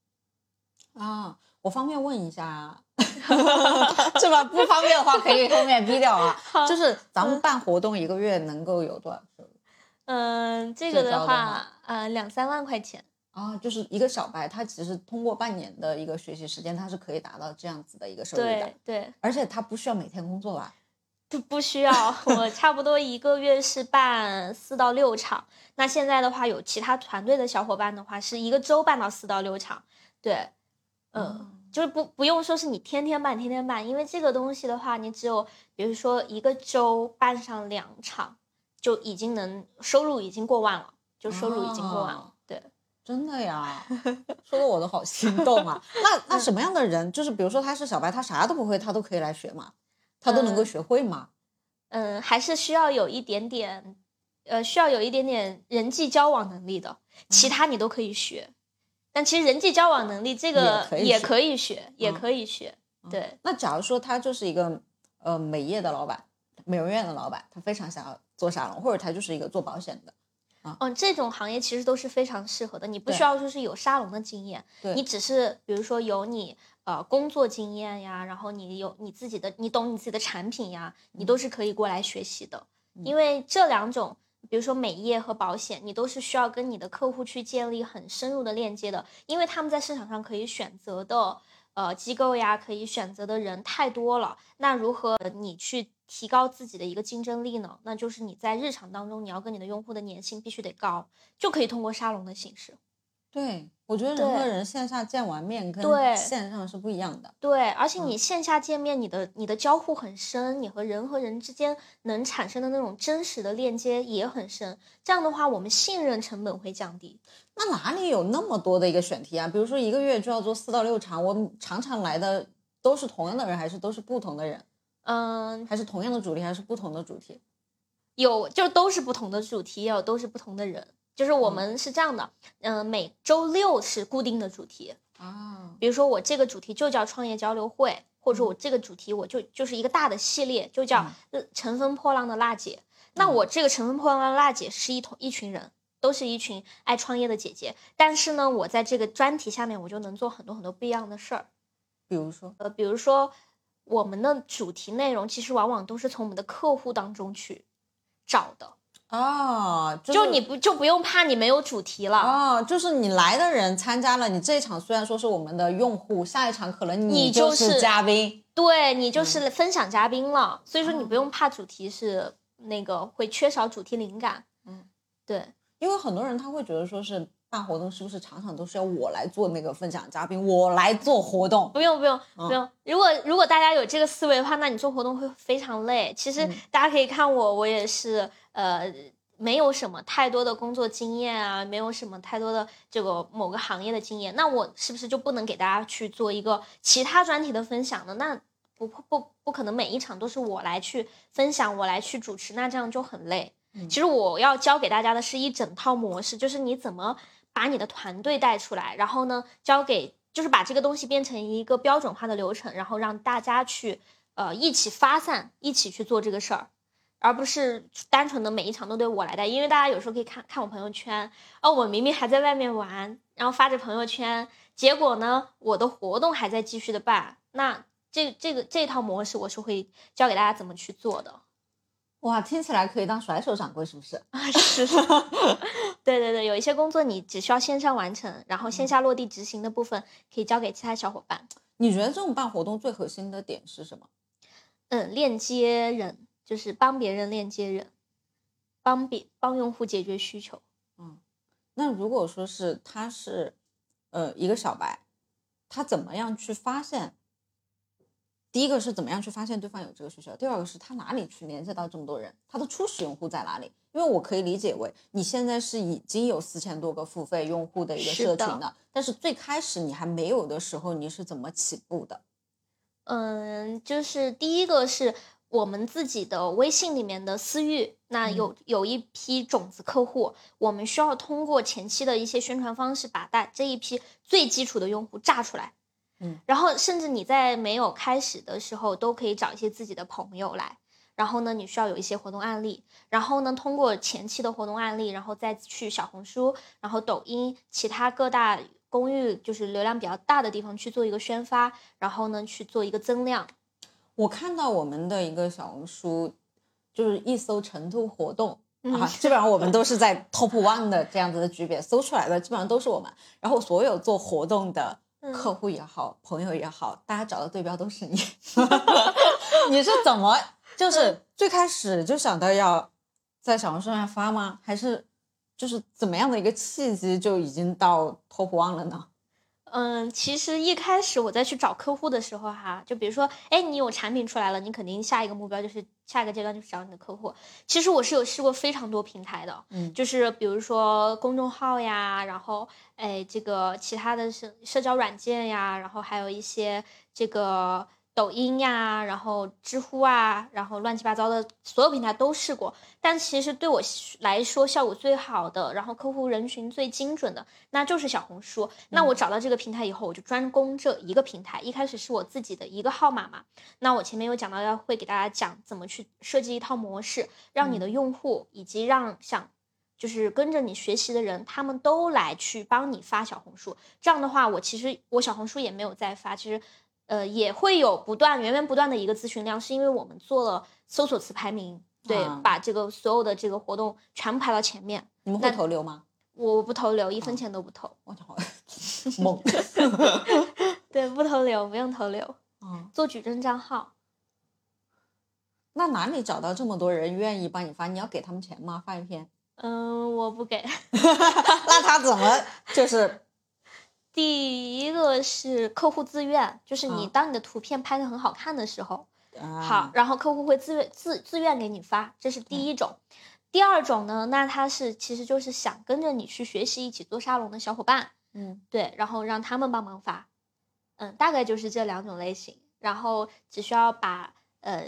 啊，我方便问一下啊，是吧？不方便的话可以后面逼掉啊。就是咱们办活动一个月能够有多少收入？嗯，这个的的话话，呃，两三万块钱。啊，就是一个小白，他其实通过半年的一个学习时间，他是可以达到这样子的一个收入的对，对，而且他不需要每天工作吧？不不需要，我差不多一个月是办四到六场。那现在的话，有其他团队的小伙伴的话，是一个周办到四到六场。对，嗯，嗯，就是不不用说是你天天办天天办，因为这个东西的话，你只有比如说一个周办上两场，就已经能收入已经过万了，就收入已经过万了。对，真的呀，说的我都好心动啊。那那什么样的人，就是比如说他是小白，他啥都不会，他都可以来学嘛？他都能够学会吗？嗯，还是需要有一点点，呃，需要有一点点人际交往能力的，其他你都可以学。但其实人际交往能力这个也可以学，也可以学。对。那假如说他就是一个呃美业的老板，美容院的老板，他非常想要做沙龙，或者他就是一个做保险的啊，嗯，这种行业其实都是非常适合的。你不需要就是有沙龙的经验，你只是比如说有你呃工作经验呀，然后你有你自己的，你懂你自己的产品呀，你都是可以过来学习的。因为这两种。比如说美业和保险，你都是需要跟你的客户去建立很深入的链接的，因为他们在市场上可以选择的呃机构呀，可以选择的人太多了。那如何你去提高自己的一个竞争力呢？那就是你在日常当中，你要跟你的用户的粘性必须得高，就可以通过沙龙的形式。对。我觉得人和人线下见完面跟线上是不一样的。对，而且你线下见面，你的你的交互很深，你和人和人之间能产生的那种真实的链接也很深。这样的话，我们信任成本会降低。那哪里有那么多的一个选题啊？比如说一个月就要做四到六场，我常常来的都是同样的人，还是都是不同的人？嗯，还是同样的主题，还是不同的主题？有，就都是不同的主题，也有都是不同的人。就是我们是这样的，嗯，每周六是固定的主题啊，比如说我这个主题就叫创业交流会，或者说我这个主题我就就是一个大的系列，就叫乘风破浪的辣姐。那我这个乘风破浪的辣姐是一同一群人，都是一群爱创业的姐姐。但是呢，我在这个专题下面，我就能做很多很多不一样的事儿。比如说，呃，比如说我们的主题内容其实往往都是从我们的客户当中去找的。哦，就你不就不用怕你没有主题了。哦，就是你来的人参加了，你这一场虽然说是我们的用户，下一场可能你就是嘉宾，对你就是分享嘉宾了，所以说你不用怕主题是那个会缺少主题灵感，嗯，对，因为很多人他会觉得说是办活动是不是场场都是要我来做那个分享嘉宾，我来做活动，不用不用不用，如果如果大家有这个思维的话，那你做活动会非常累。其实大家可以看我，我也是。呃，没有什么太多的工作经验啊，没有什么太多的这个某个行业的经验，那我是不是就不能给大家去做一个其他专题的分享呢？那不不不可能每一场都是我来去分享，我来去主持，那这样就很累。其实我要教给大家的是一整套模式，就是你怎么把你的团队带出来，然后呢，交给就是把这个东西变成一个标准化的流程，然后让大家去呃一起发散，一起去做这个事儿。而不是单纯的每一场都对我来带，因为大家有时候可以看看我朋友圈，哦，我明明还在外面玩，然后发着朋友圈，结果呢，我的活动还在继续的办。那这这个这套模式，我是会教给大家怎么去做的。哇，听起来可以当甩手掌柜，是不是？啊，是。对对对，有一些工作你只需要线上完成，然后线下落地执行的部分可以交给其他小伙伴。你觉得这种办活动最核心的点是什么？嗯，链接人。就是帮别人链接人，帮别帮用户解决需求。嗯，那如果说是他是，呃，一个小白，他怎么样去发现？第一个是怎么样去发现对方有这个需求？第二个是他哪里去连接到这么多人？他的初始用户在哪里？因为我可以理解为你现在是已经有四千多个付费用户的一个社群了，但是最开始你还没有的时候，你是怎么起步的？嗯，就是第一个是。我们自己的微信里面的私域，那有有一批种子客户，我们需要通过前期的一些宣传方式，把大这一批最基础的用户炸出来。嗯，然后甚至你在没有开始的时候，都可以找一些自己的朋友来。然后呢，你需要有一些活动案例，然后呢，通过前期的活动案例，然后再去小红书，然后抖音，其他各大公域就是流量比较大的地方去做一个宣发，然后呢，去做一个增量。我看到我们的一个小红书，就是一搜成都活动啊，基本上我们都是在 top one 的这样子的级别，搜出来的基本上都是我们。然后所有做活动的客户也好，朋友也好，大家找的对标都是你。你是怎么就是最开始就想到要在小红书上发吗？还是就是怎么样的一个契机就已经到 top one 了呢？嗯，其实一开始我在去找客户的时候哈，就比如说，哎，你有产品出来了，你肯定下一个目标就是下一个阶段就是找你的客户。其实我是有试过非常多平台的，嗯就是比如说公众号呀，然后哎这个其他的社社交软件呀，然后还有一些这个抖音呀，然后知乎啊，然后乱七八糟的所有平台都试过。但其实对我来说效果最好的，然后客户人群最精准的，那就是小红书。那我找到这个平台以后，我就专攻这一个平台。一开始是我自己的一个号码嘛，那我前面有讲到要会给大家讲怎么去设计一套模式，让你的用户以及让想就是跟着你学习的人，他们都来去帮你发小红书。这样的话，我其实我小红书也没有再发，其实呃也会有不断源源不断的一个咨询量，是因为我们做了搜索词排名。对，啊把这个所有的这个活动全部排到前面。你们会那投流吗？我不投流，一分钱都不投。我操，猛！对，不投流，不用投流，嗯，做矩阵账号。那哪里找到这么多人愿意帮你发？你要给他们钱吗？发一篇？嗯，我不给。那他怎么就是第一个是客户自愿，就是你啊。当你的图片拍的很好看的时候，啊。好，然后客户会自愿自自愿给你发，这是第一种。第二种呢，那他是其实就是想跟着你去学习，一起做沙龙的小伙伴，嗯。对，然后让他们帮忙发，嗯，大概就是这两种类型，然后只需要把呃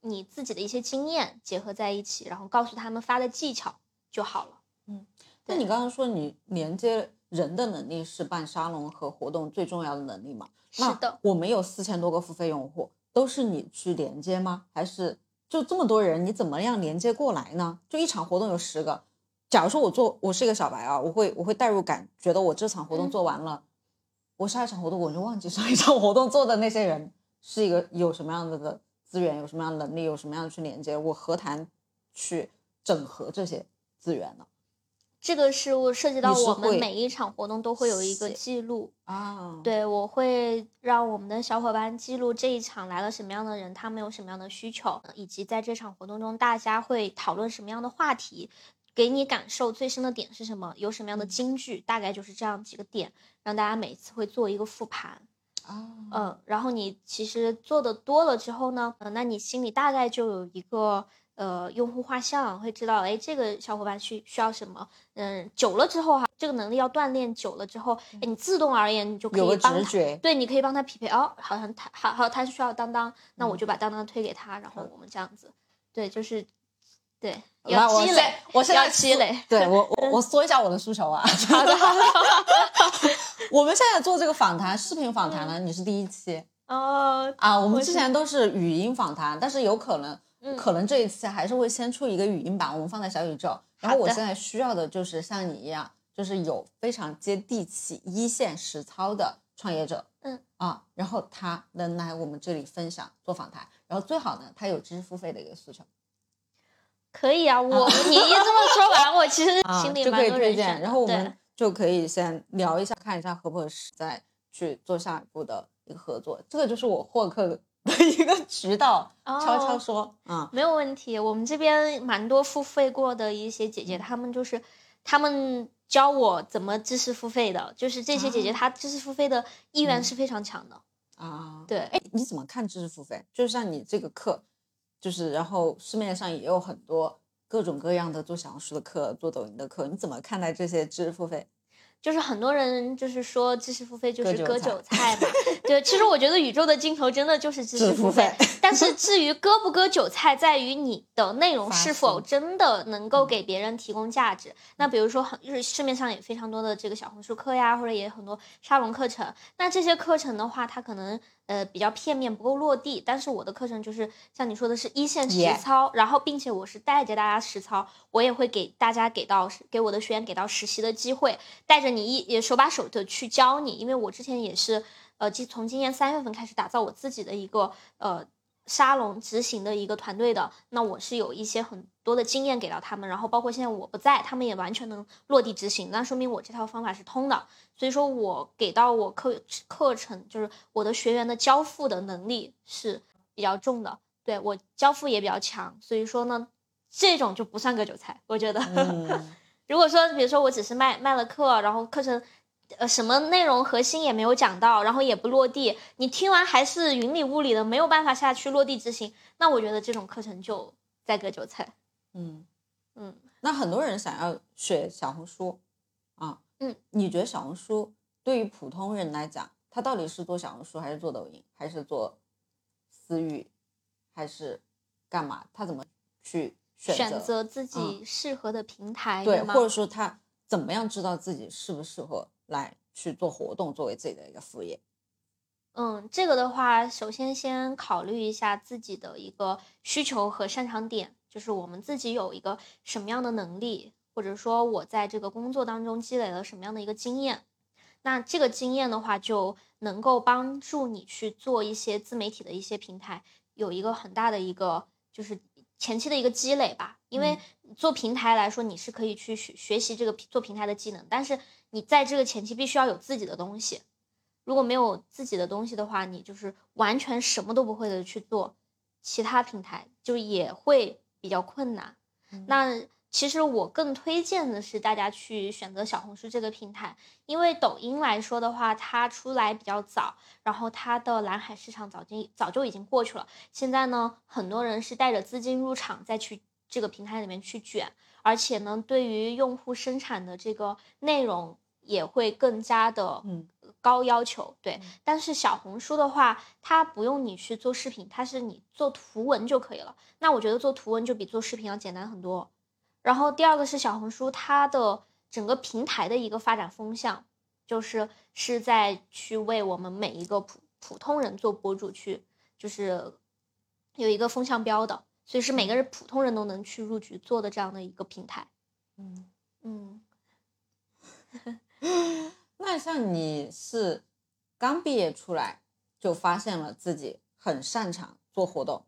你自己的一些经验结合在一起，然后告诉他们发的技巧就好了。嗯。那你。刚刚说你连接人的能力是办沙龙和活动最重要的能力嘛？是的，我们有四千多个付费用户，都是你去连接吗？还是就这么多人，你怎么样连接过来呢？就一场活动有十个，假如说我做我是一个小白啊，我会我会代入感，觉得我这场活动嗯做完了，我下一场活动我就忘记 上一场活动做的那些人是一个有什么样子的资源，有什么样的能力，有什么样的去连接，我何谈去整合这些资源呢？这个是我涉及到我们每一场活动都会有一个记录，啊，对我会让我们的小伙伴记录这一场来了什么样的人，他们有什么样的需求，以及在这场活动中大家会讨论什么样的话题，给你感受最深的点是什么，有什么样的金句，大概就是这样几个点，让大家每次会做一个复盘。啊，嗯，然后你其实做的多了之后呢，嗯，那你心里大概就有一个呃用户画像，会知道，哎，这个小伙伴需需要什么。嗯，久了之后哈，这个能力要锻炼久了之后，哎，你自动而言你就可有个以帮他，直觉，对，你可以帮他匹配。哦，好像他好好他需要当当，那嗯我就把当当推给他，然后我们这样子，对，就是对，那要积累，我现在要积累。对我我我说一下我的诉求啊。好的，好的。我们现在做这个访谈，视频访谈呢，你是第一期哦，啊。我们之前都是语音访谈，但是有可能，嗯可能这一次还是会先出一个语音版，我们放在小宇宙。然后我现在需要的就是像你一样，就是有非常接地气、一线实操的创业者，嗯啊，然后他能来我们这里分享做访谈，然后最好呢，他有知识付费的一个诉求。可以啊，我你一这么说完，我其实 啊，心里就可以推荐。的然后我们就可以先聊一下，看一下合不合适，再去做下一步的一个合作。这个就是我获客的 一个渠道，悄悄哦说，啊、没有问题。我们这边蛮多付费过的一些姐姐，她们就是她们教我怎么知识付费的，就是这些姐姐啊她知识付费的意愿嗯是非常强的。啊，对，哎，你怎么看知识付费？就像你这个课，就是然后市面上也有很多各种各样的做小红书的课、做抖音的课，你怎么看待这些知识付费？就是很多人就是说知识付费就是割韭菜嘛，对，其实我觉得宇宙的尽头真的就是知知识付费费，但是至于割不割韭菜，在于你的内容是否真的能够嗯。给别人提供价值。那比如说很就是市面上也非常多的这个小红书课呀，或者也有很多沙龙课程，那这些课程的话，它可能呃比较片面，不够落地。但是我的课程就是像你说的是一线实操然后并且我是带着大家实操，我也会给大家给到给我的学员给到实习的机会，带着你一也手把手的去教你，因为我之前也是呃，今从今年三月份开始打造我自己的一个呃沙龙执行的一个团队的，那我是有一些很多的经验给到他们，然后包括现在我不在，他们也完全能落地执行，那说明我这套方法是通的，所以说我给到我课课程就是我的学员的交付的能力是比较重的，对我交付也比较强，所以说呢，这种就不算割韭菜，我觉得。嗯 如果说，比如说我只是卖卖了课，然后课程呃什么内容核心也没有讲到，然后也不落地，你听完还是云里雾里的，没有办法下去落地执行，那我觉得这种课程就在割韭菜。嗯。嗯，那很多人想要学小红书啊，嗯，你觉得小红书对于普通人来讲，他到底是做小红书，还是做抖音，还是做私域，还是干嘛？他怎么去选选择自？己嗯适合的平台，对，或者说他怎么样知道自己适不适合来去做活动，作为自己的一个副业？嗯，这个的话，首先先考虑一下自己的一个需求和擅长点，就是我们自己有一个什么样的能力，或者说我在这个工作当中积累了什么样的一个经验。那这个经验的话，就能够帮助你去做一些自媒体的一些平台，有一个很大的一个就是前期的一个积累吧。因为做平台来说，你是可以去学学习这个做平台的技能，但是你在这个前期必须要有自己的东西。如果没有自己的东西的话，你就是完全什么都不会的去做其他平台，就也会比较困难。那其实我更推荐的是大家去选择小红书这个平台，因为抖音来说的话，它出来比较早，然后它的蓝海市场早就早就已经过去了。现在呢，很多人是带着资金入场再去这个平台里面去卷，而且呢，对于用户生产的这个内容也会更加的嗯高要求。对，但是小红书的话，它不用你去做视频，它是你做图文就可以了。那我觉得做图文就比做视频要简单很多。然后第二个是小红书，它的整个平台的一个发展风向，就是是在去为我们每一个普普通人做博主去，就是有一个风向标的，所以是每个人普通人都能去入局做的这样的一个平台。嗯，嗯，那像你是刚毕业出来就发现了自己很擅长做活动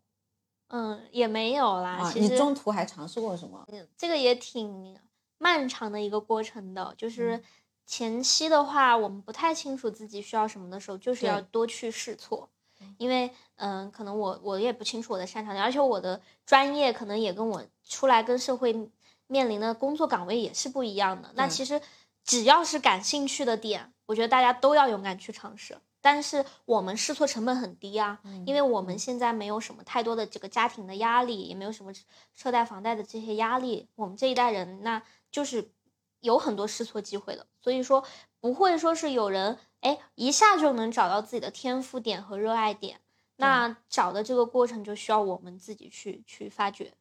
嗯，也没有啦。啊，其实你中途还尝试过什么？这个也挺漫长的一个过程的，就是嗯前期的话，我们不太清楚自己需要什么的时候，就是要对多去试错，因为嗯、可能我我也不清楚我的擅长点，而且我的专业可能也跟我出来跟社会面临的工作岗位也是不一样的。那对其实只要是感兴趣的点，我觉得大家都要勇敢去尝试。但是我们试错成本很低啊，因为我们现在没有什么太多的这个家庭的压力，也没有什么车贷房贷的这些压力。我们这一代人，那就是有很多试错机会的，所以说不会说是有人哎一下就能找到自己的天赋点和热爱点。那找的这个过程就需要我们自己去去发掘。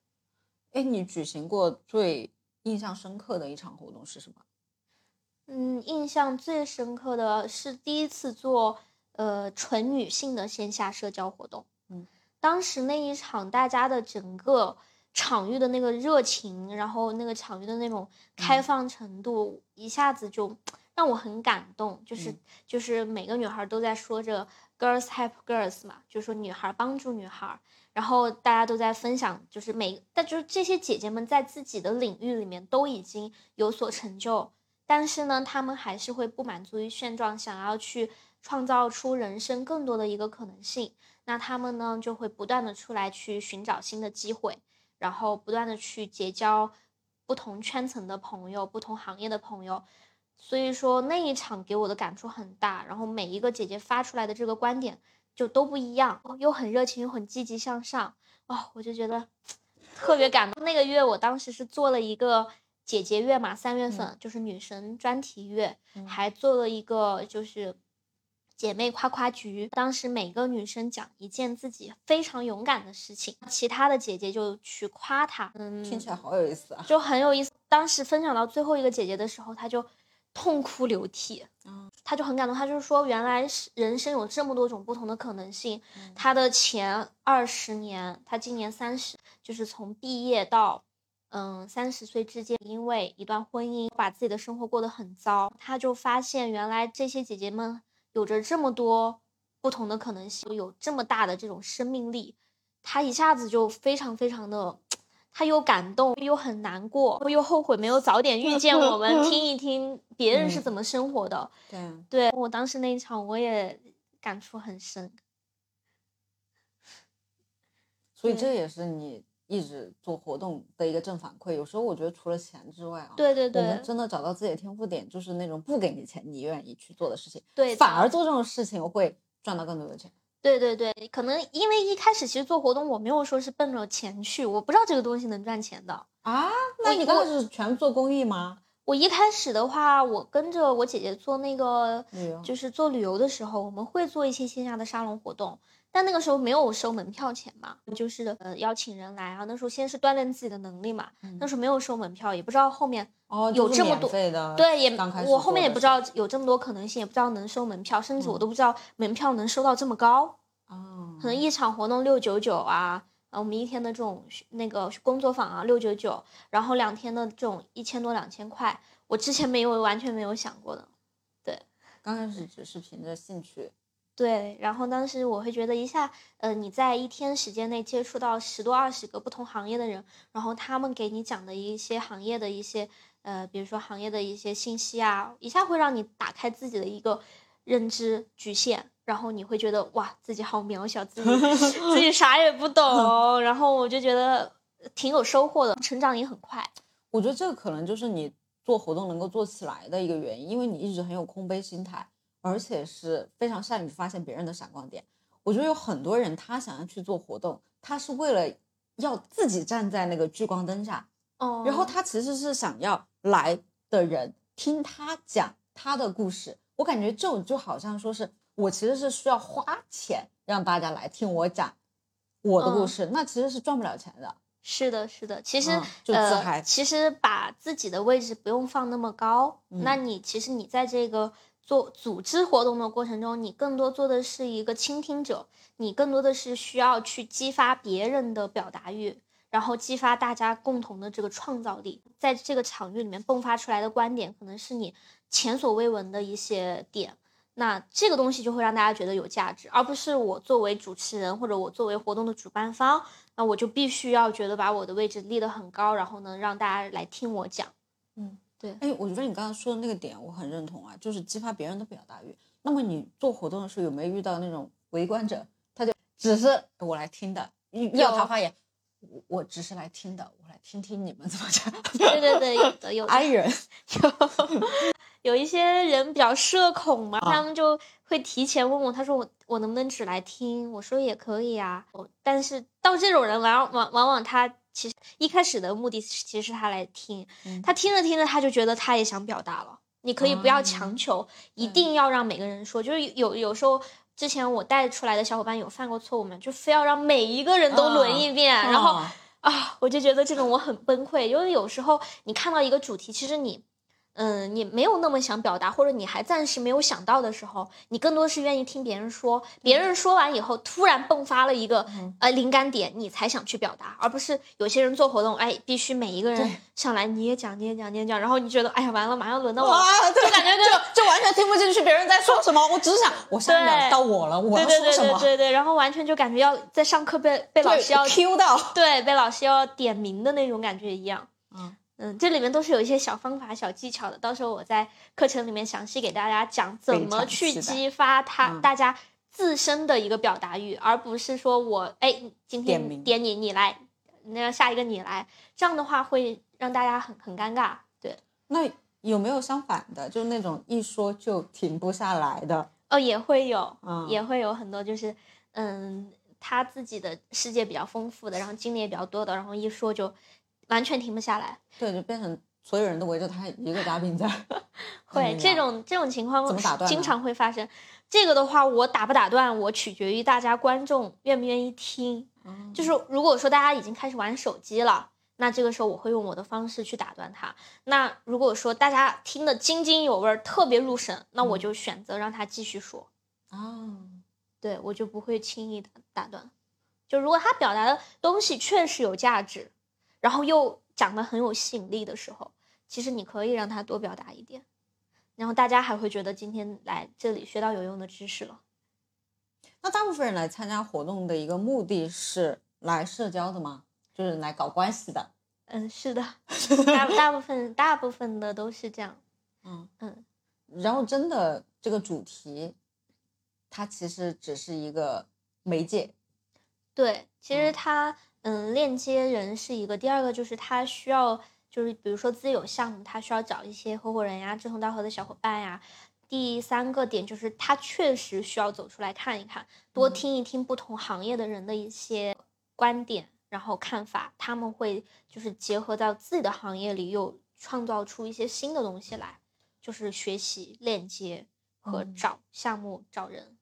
哎，你举行过最印象深刻的一场活动是什么？嗯，印象最深刻的是第一次做呃纯女性的线下社交活动。嗯，当时那一场大家的整个场域的那个热情，然后那个场域的那种开放程度，一下子就 让我很感动。就是、嗯就是每个女孩都在说着 “girls help girls” 嘛，就是说女孩帮助女孩。然后大家都在分享，就是每但就是这些姐姐们在自己的领域里面都已经有所成就，但是呢，她们还是会不满足于现状，想要去创造出人生更多的一个可能性。那他们呢，就会不断的出来去寻找新的机会，然后不断的去结交不同圈层的朋友、不同行业的朋友。所以说那一场给我的感触很大，然后每一个姐姐发出来的这个观点就都不一样，又很热情，又很积极向上，哦，我就觉得特别感动。那个月我当时是做了一个姐姐月嘛，三月份、就是女神专题月，还做了一个就是姐妹夸夸局。当时每个女生讲一件自己非常勇敢的事情，其他的姐姐就去夸她，嗯，听起来好有意思啊！就很有意思。当时分享到最后一个姐姐的时候，她就痛哭流涕，嗯她就很感动。她就是说，原来是人生有这么多种不同的可能性。她的前二十年，她今年三十，就是从毕业到嗯三十岁之间，因为一段婚姻，把自己的生活过得很糟。她就发现，原来这些姐姐们有着这么多不同的可能性，有这么大的这种生命力。他一下子就非常非常的。他又感动，又很难过，又后悔没有早点遇见我们，听一听别人是怎么生活的。对啊，对我当时那一场，我也感触很深。所以这也是你一直做活动的一个正反馈。有时候我觉得除了钱之外啊，对对我们对真的找到自己的天赋点，就是那种不给你钱你愿意去做的事情，对，反而做这种事情会赚到更多的钱。对对对，可能因为一开始其实做活动，我没有说是奔着钱去，我不知道这个东西能赚钱的。啊，那你刚开始全做公益吗？我一开始的话，我跟着我姐姐做那个就是做旅游的时候，我们会做一些线下的沙龙活动，但那个时候没有收门票钱嘛，就是呃邀请人来啊。那时候先是锻炼自己的能力嘛，那时候没有收门票，也不知道后面有这么多对也我后面也不知道有这么多可能性，也不知道能收门票，甚至我嗯都不知道门票能收到这么高。哦，可能一场活动六九九啊，啊，我们一天的这种那个工作坊啊六九九，然后两天的这种一千多两千块，我之前没有完全没有想过的。对刚开始只是凭着兴趣，对，然后当时我会觉得一下，呃，你在一天时间内接触到十多二十个不同行业的人，然后他们给你讲的一些行业的一些，呃，比如说行业的一些信息啊，一下会让你打开自己的一个认知局限，然后你会觉得哇，自己好渺小，自己自己啥也不懂，然后我就觉得挺有收获的，成长也很快。我觉得这个可能就是你做活动能够做起来的一个原因，因为你一直很有空杯心态，而且是非常善于发现别人的闪光点。我觉得有很多人他想要去做活动，他是为了要自己站在那个聚光灯下，哦，然后他其实是想要来的人听他讲他的故事。我感觉这种就好像说是我其实是需要花钱让大家来听我讲我的故嗯事，那其实是赚不了钱的。是的，是的，其实、嗯就自呃，嗨其实把自己的位置不用放那么高，那嗯你其实你在这个做组织活动的过程中，你更多做的是一个倾听者，你更多的是需要去激发别人的表达欲，然后激发大家共同的这个创造力，在这个场域里面迸发出来的观点，可能是你前所未闻的一些点。那这个东西就会让大家觉得有价值，而不是我作为主持人或者我作为活动的主办方，那我就必须要觉得把我的位置立得很高，然后呢让大家来听我讲。嗯哎，我觉得你刚刚说的那个点我很认同啊，就是激发别人的表达欲。那么你做活动的时候有没有遇到那种围观者，他就只是我来听的，要他发言，我我只是来听的，我来听听你们怎么讲。对对对，有的有的 i 人，有有一些人比较社恐嘛，啊他们就会提前问我，他说我我能不能只来听？我说也可以啊。我但是到这种人往往往往他其实一开始的目的其实是他来听，嗯。他听着听着他就觉得他也想表达了。你可以不要强求，一定要让每个人说。就是有有时候之前我带出来的小伙伴有犯过错误嘛，就非要让每一个人都轮一遍，然后啊。啊，我就觉得这种我很崩溃，因为有时候你看到一个主题，其实你，嗯，你没有那么想表达，或者你还暂时没有想到的时候，你更多是愿意听别人说，别人说完以后，突然迸发了一个、呃灵感点，你才想去表达，而不是有些人做活动，哎，必须每一个人上来你也讲，你也讲，你也讲，然后你觉得，哎呀，完了，马上轮到我了，就感觉就就完全听不进去别人在说什么，我只想我下一秒到我了，我要说什么，对对对，然后完全就感觉要在上课被被老师要 Q 到，对，被老师要点名的那种感觉一样。嗯嗯，这里面都是有一些小方法、小技巧的，到时候我在课程里面详细给大家讲怎么去激发他、嗯大家自身的一个表达欲，而不是说我哎今天点你你来，那下一个你来，这样的话会让大家很很尴尬。对，那有没有相反的，就是那种一说就停不下来的？哦，也会有，嗯也会有很多就是嗯他自己的世界比较丰富的，然后经历也比较多的，然后一说就完全停不下来。对，就变成所有人都围着他一个嘉宾在。会这嗯种这种情况怎么打断经常会发生。这个的话，我打不打断，我取决于大家观众愿不愿意听。嗯就是如果说大家已经开始玩手机了，那这个时候我会用我的方式去打断他。那如果说大家听得津津有味儿，特别入神，那我就选择让他继续说。啊，对我就不会轻易的打断。就如果他表达的东西确实有价值，然后又讲的很有吸引力的时候，其实你可以让他多表达一点，然后大家还会觉得今天来这里学到有用的知识了。那大部分人来参加活动的一个目的是来社交的吗？就是来搞关系的。嗯，是的，大大部分大部分的都是这样。嗯嗯，然后真的这个主题，它其实只是一个媒介。对，其实嗯它嗯，链接人是一个，第二个就是他需要，就是比如说自己有项目，他需要找一些合伙人呀、志同道合的小伙伴呀。第三个点就是他确实需要走出来看一看，多听一听不同行业的人的一些观点，然后看法，他们会就是结合到自己的行业里，又创造出一些新的东西来，就是学习链接和找项目、找人。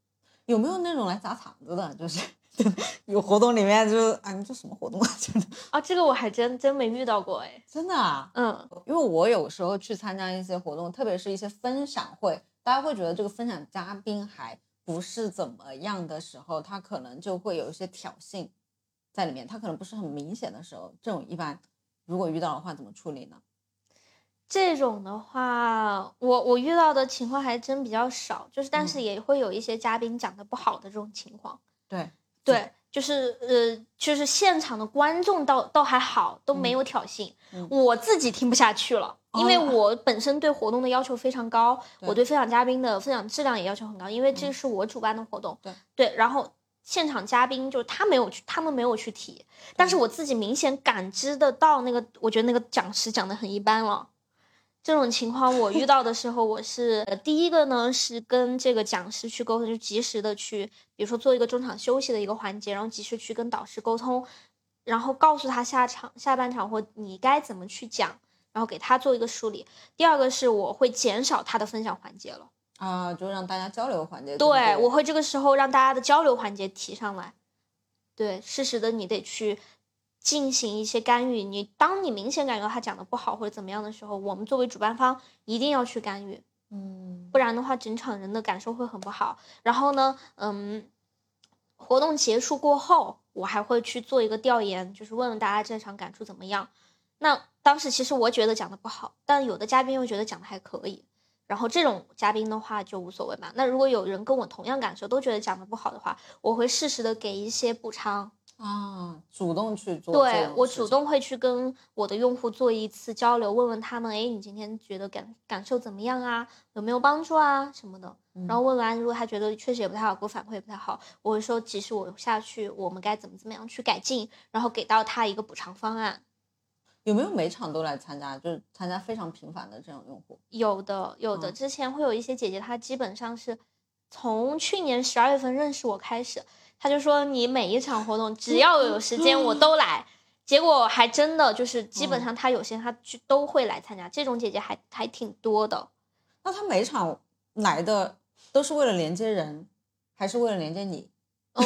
有没有那种来砸场子的？就是 有活动里面就是啊，你这什么活动啊？真的啊，这个我还真真没遇到过哎，真的啊，嗯，因为我有时候去参加一些活动，特别是一些分享会，大家会觉得这个分享嘉宾还不是怎么样的时候，他可能就会有一些挑衅在里面，他可能不是很明显的时候，这种一般如果遇到的话怎么处理呢？这种的话，我我遇到的情况还真比较少，就是但是也会有一些嘉宾讲的不好的这种情况。对对，就是呃，就是现场的观众倒倒还好，都没有挑衅，我自己听不下去了，因为我本身对活动的要求非常高，我对分享嘉宾的分享质量也要求很高，因为这是我主办的活动。对对，然后现场嘉宾就是他没有去，他们没有去提，但是我自己明显感知得到那个，我觉得那个讲师讲的很一般了。这种情况我遇到的时候，我是第一个呢，是跟这个讲师去沟通，就及时的去，比如说做一个中场休息的一个环节，然后及时去跟导师沟通，然后告诉他下场下半场或你该怎么去讲，然后给他做一个梳理。第二个是我会减少他的分享环节了，啊，就让大家交流环节。对，我会这个时候让大家的交流环节提上来。对，适时的你得去。进行一些干预，你当你明显感觉到他讲的不好或者怎么样的时候，我们作为主办方一定要去干预，嗯，不然的话整场人的感受会很不好。然后呢，嗯，活动结束过后，我还会去做一个调研，就是问问大家这场感触怎么样。那当时其实我觉得讲的不好，但有的嘉宾又觉得讲的还可以，然后这种嘉宾的话就无所谓嘛。那如果有人跟我同样感受，都觉得讲的不好的话，我会适时的给一些补偿。啊，主动去做，对我主动会去跟我的用户做一次交流，问问他们，哎，你今天觉得感感受怎么样啊？有没有帮助啊？什么的。然后问完，如果他觉得确实也不太好，给我反馈也不太好，我会说，其实我下去，我们该怎么怎么样去改进，然后给到他一个补偿方案。有没有每场都来参加？就是参加非常频繁的这种用户？有的，有的。之前会有一些姐姐，她基本上是从去年十二月份认识我开始。他就说你每一场活动只要有时间我都来，结果还真的就是基本上他有些他去都会来参加，这种姐姐还还挺多的。那他每场来的都是为了连接人，还是为了连接你？嗯，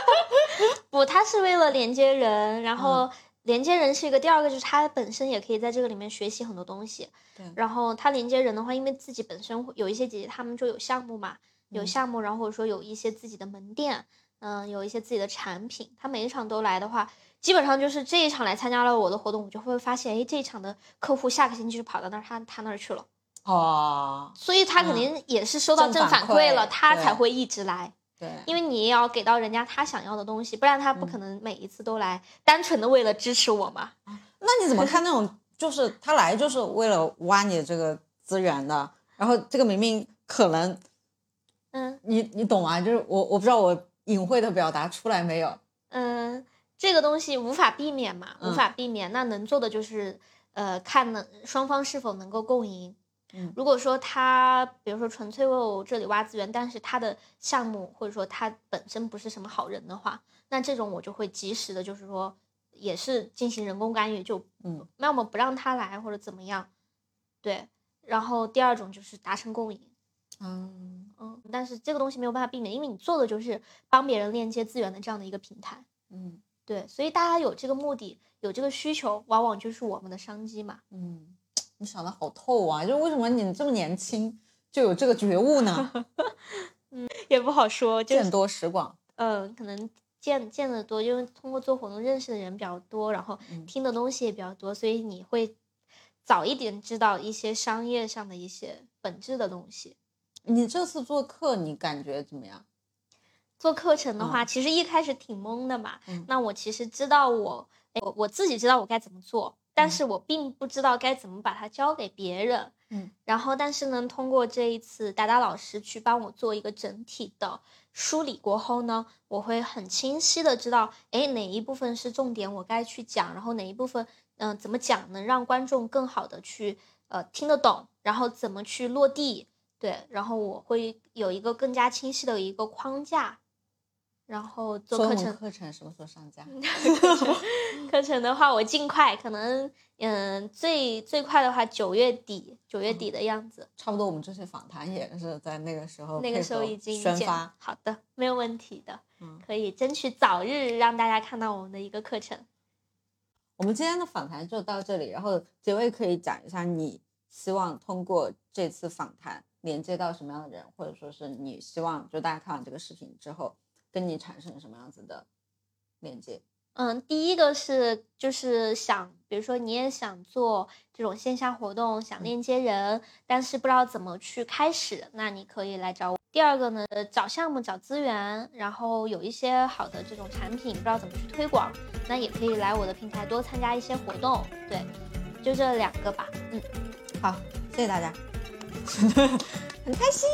不，他是为了连接人，然后连接人是一个，第二个就是他本身也可以在这个里面学习很多东西。对，然后他连接人的话，因为自己本身有一些姐姐他们就有项目嘛，有项目，然后或者说有一些自己的门店。嗯，有一些自己的产品，他每一场都来的话，基本上就是这一场来参加了我的活动，我就会发现，哎，这一场的客户下个星期就跑到那儿，他他那儿去了，哦，所以他肯定也是收到正反馈了，他才会一直来，对，因为你也要给到人家他想要的东西，不然他不可能每一次都来，单纯的为了支持我嘛。那你怎么看那种，就是他来就是为了挖你这个资源的，然后这个明明可能，嗯，你你懂啊？就是我我不知道我。隐晦的表达出来没有？嗯，这个东西无法避免嘛，无法避免。那能做的就是，呃，看能双方是否能够共赢。嗯，如果说他，比如说纯粹为我这里挖资源，但是他的项目或者说他本身不是什么好人的话，那这种我就会及时的，就是说，也是进行人工干预，就嗯，要么不让他来或者怎么样。对，然后第二种就是达成共赢。嗯。嗯，但是这个东西没有办法避免，因为你做的就是帮别人链接资源的这样的一个平台。嗯，对，所以大家有这个目的，有这个需求，往往就是我们的商机嘛。嗯，你想的好透啊！就为什么你这么年轻就有这个觉悟呢？嗯，也不好说，见多识广。嗯，可能见见的多，因为通过做活动认识的人比较多，然后听的东西也比较多，所以你会早一点知道一些商业上的一些本质的东西。你这次做课，你感觉怎么样？做课程的话，其实一开始挺懵的嘛。那我其实知道我，我我自己知道我该怎么做，但是我并不知道该怎么把它教给别人。嗯，然后但是呢，通过这一次达达老师去帮我做一个整体的梳理过后呢，我会很清晰的知道，哎，哪一部分是重点，我该去讲，然后哪一部分，嗯、怎么讲能让观众更好的去呃听得懂，然后怎么去落地，对，然后我会有一个更加清晰的一个框架，然后做课程。课程什么时候上架？课程的话，我尽快，可能嗯最最快的话九月底，九月底的样子。差不多，我们这次访谈也是在那个时候那个时候已经宣发。好的，没有问题的，嗯可以争取早日让大家看到我们的一个课程。我们今天的访谈就到这里，然后结尾可以讲一下你希望通过这次访谈连接到什么样的人，或者说是你希望就大家看完这个视频之后跟你产生什么样子的连接？嗯，第一个是就是想，比如说你也想做这种线下活动，想链接人，但是不知道怎么去开始，那你可以来找我。第二个呢，呃找项目、找资源，然后有一些好的这种产品，不知道怎么去推广，那也可以来我的平台多参加一些活动。对，就这两个吧。嗯，好，谢谢大家，很开心。